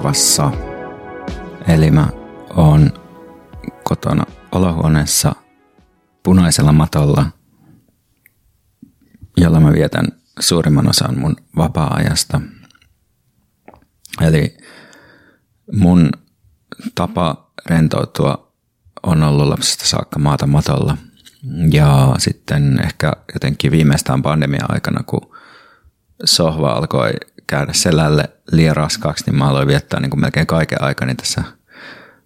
korvassa. Eli mä oon kotona olohuoneessa punaisella matolla, jolla mä vietän suurimman osan mun vapaa-ajasta. Eli mun tapa rentoutua on ollut lapsesta saakka maata matolla. Ja sitten ehkä jotenkin viimeistään pandemia-aikana, kun sohva alkoi käydä selälle liian raskaaksi, niin mä aloin viettää niin kuin melkein kaiken aikani tässä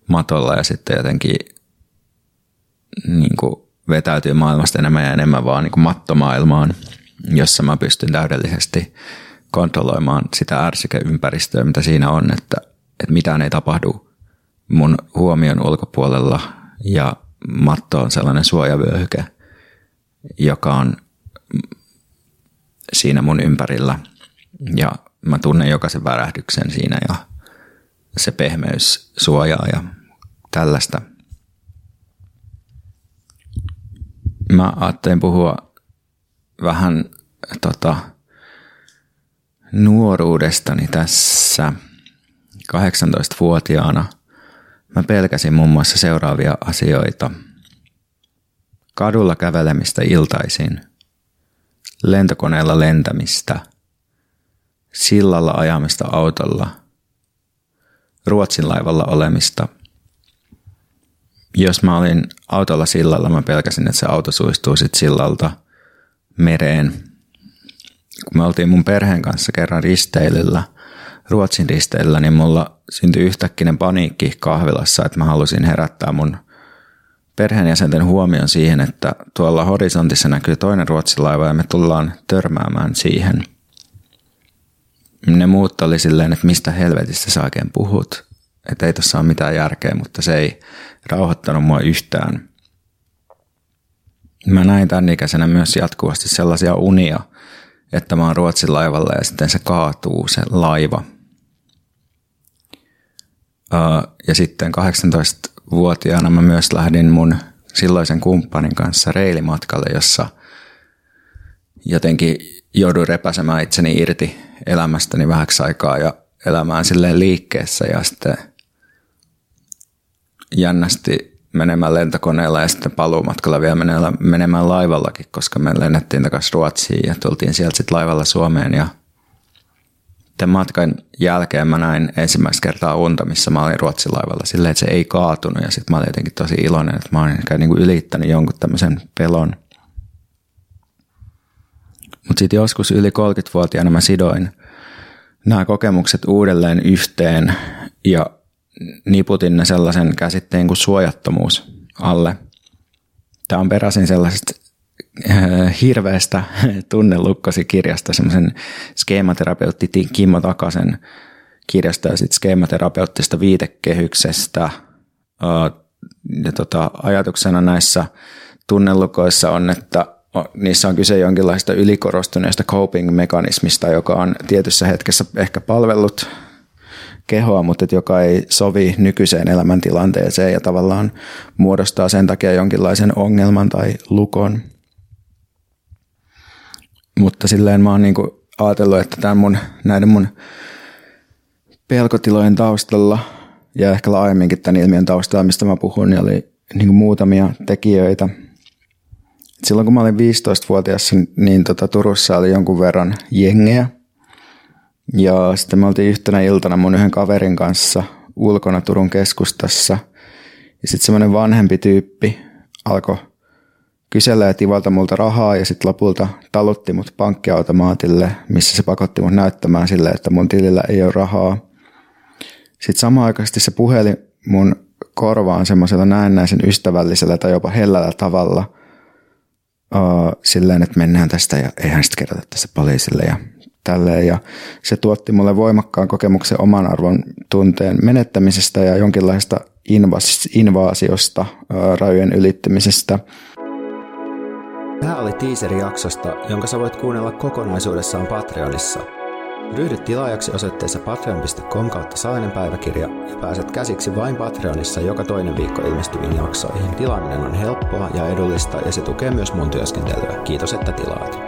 matolla ja sitten jotenkin niin kuin vetäytyy maailmasta enemmän ja enemmän vaan niin kuin mattomaailmaan, jossa mä pystyn täydellisesti kontrolloimaan sitä ärsykeympäristöä, mitä siinä on, että, että mitään ei tapahdu mun huomion ulkopuolella ja matto on sellainen suojavyöhyke, joka on siinä mun ympärillä ja mä tunnen jokaisen värähdyksen siinä ja se pehmeys suojaa ja tällaista. Mä ajattelin puhua vähän tota, nuoruudestani tässä 18-vuotiaana. Mä pelkäsin muun muassa seuraavia asioita. Kadulla kävelemistä iltaisin, lentokoneella lentämistä, sillalla ajamista autolla, Ruotsin laivalla olemista. Jos mä olin autolla sillalla, mä pelkäsin, että se auto suistuu sit sillalta mereen. Kun me oltiin mun perheen kanssa kerran risteilyllä, Ruotsin risteilyllä, niin mulla syntyi yhtäkkinen paniikki kahvilassa, että mä halusin herättää mun perheenjäsenten huomion siihen, että tuolla horisontissa näkyy toinen Ruotsin laiva ja me tullaan törmäämään siihen. Ne muut oli silleen, että mistä helvetistä sä oikein puhut. Että ei tossa ole mitään järkeä, mutta se ei rauhoittanut mua yhtään. Mä näin tämän ikäisenä myös jatkuvasti sellaisia unia, että mä oon Ruotsin laivalla ja sitten se kaatuu se laiva. Ja sitten 18-vuotiaana mä myös lähdin mun silloisen kumppanin kanssa reilimatkalle, jossa jotenkin jouduin repäsemään itseni irti elämästäni vähäksi aikaa ja elämään silleen liikkeessä ja sitten jännästi menemään lentokoneella ja sitten paluumatkalla vielä menemään laivallakin, koska me lennettiin takaisin Ruotsiin ja tultiin sieltä sitten laivalla Suomeen ja tämän matkan jälkeen mä näin ensimmäistä kertaa unta, missä mä olin Ruotsin laivalla silleen, että se ei kaatunut ja sitten mä olin jotenkin tosi iloinen, että mä olin ehkä niin kuin ylittänyt jonkun tämmöisen pelon. Mutta sitten joskus yli 30-vuotiaana mä sidoin nämä kokemukset uudelleen yhteen ja niputin ne sellaisen käsitteen kuin suojattomuus alle. Tämä on peräisin sellaisesta hirveästä tunnelukkosi kirjasta, semmoisen skeematerapeutti Kimmo Takasen kirjasta ja sitten skeematerapeuttista viitekehyksestä. Äh, ja tota, ajatuksena näissä tunnelukoissa on, että niissä on kyse jonkinlaista ylikorostuneesta coping-mekanismista, joka on tietyssä hetkessä ehkä palvellut kehoa, mutta joka ei sovi nykyiseen elämäntilanteeseen ja tavallaan muodostaa sen takia jonkinlaisen ongelman tai lukon. Mutta silleen mä oon niinku ajatellut, että tämän mun, näiden mun pelkotilojen taustalla ja ehkä laajemminkin tämän ilmiön taustalla, mistä mä puhun, niin oli niinku muutamia tekijöitä – silloin kun mä olin 15-vuotias, niin tota, Turussa oli jonkun verran jengeä. Ja sitten me oltiin yhtenä iltana mun yhden kaverin kanssa ulkona Turun keskustassa. Ja sitten semmoinen vanhempi tyyppi alkoi kysellä ja tivalta multa rahaa ja sitten lopulta talutti mut pankkiautomaatille, missä se pakotti mut näyttämään sille, että mun tilillä ei ole rahaa. Sitten samaan aikaisesti se puheli mun korvaan semmoisella näennäisen ystävällisellä tai jopa hellällä tavalla – uh, silleen, että mennään tästä ja eihän sitten kerrota tässä poliisille ja tälleen. Ja se tuotti mulle voimakkaan kokemuksen oman arvon tunteen menettämisestä ja jonkinlaista invas- invaasiosta, uh, rajojen ylittämisestä. Tämä oli teaseri jaksosta, jonka sä voit kuunnella kokonaisuudessaan Patreonissa – Ryhdy tilaajaksi osoitteessa patreon.com kautta salainen päiväkirja ja pääset käsiksi vain Patreonissa joka toinen viikko ilmestyviin jaksoihin. Tilaaminen on helppoa ja edullista ja se tukee myös mun työskentelyä. Kiitos, että tilaat.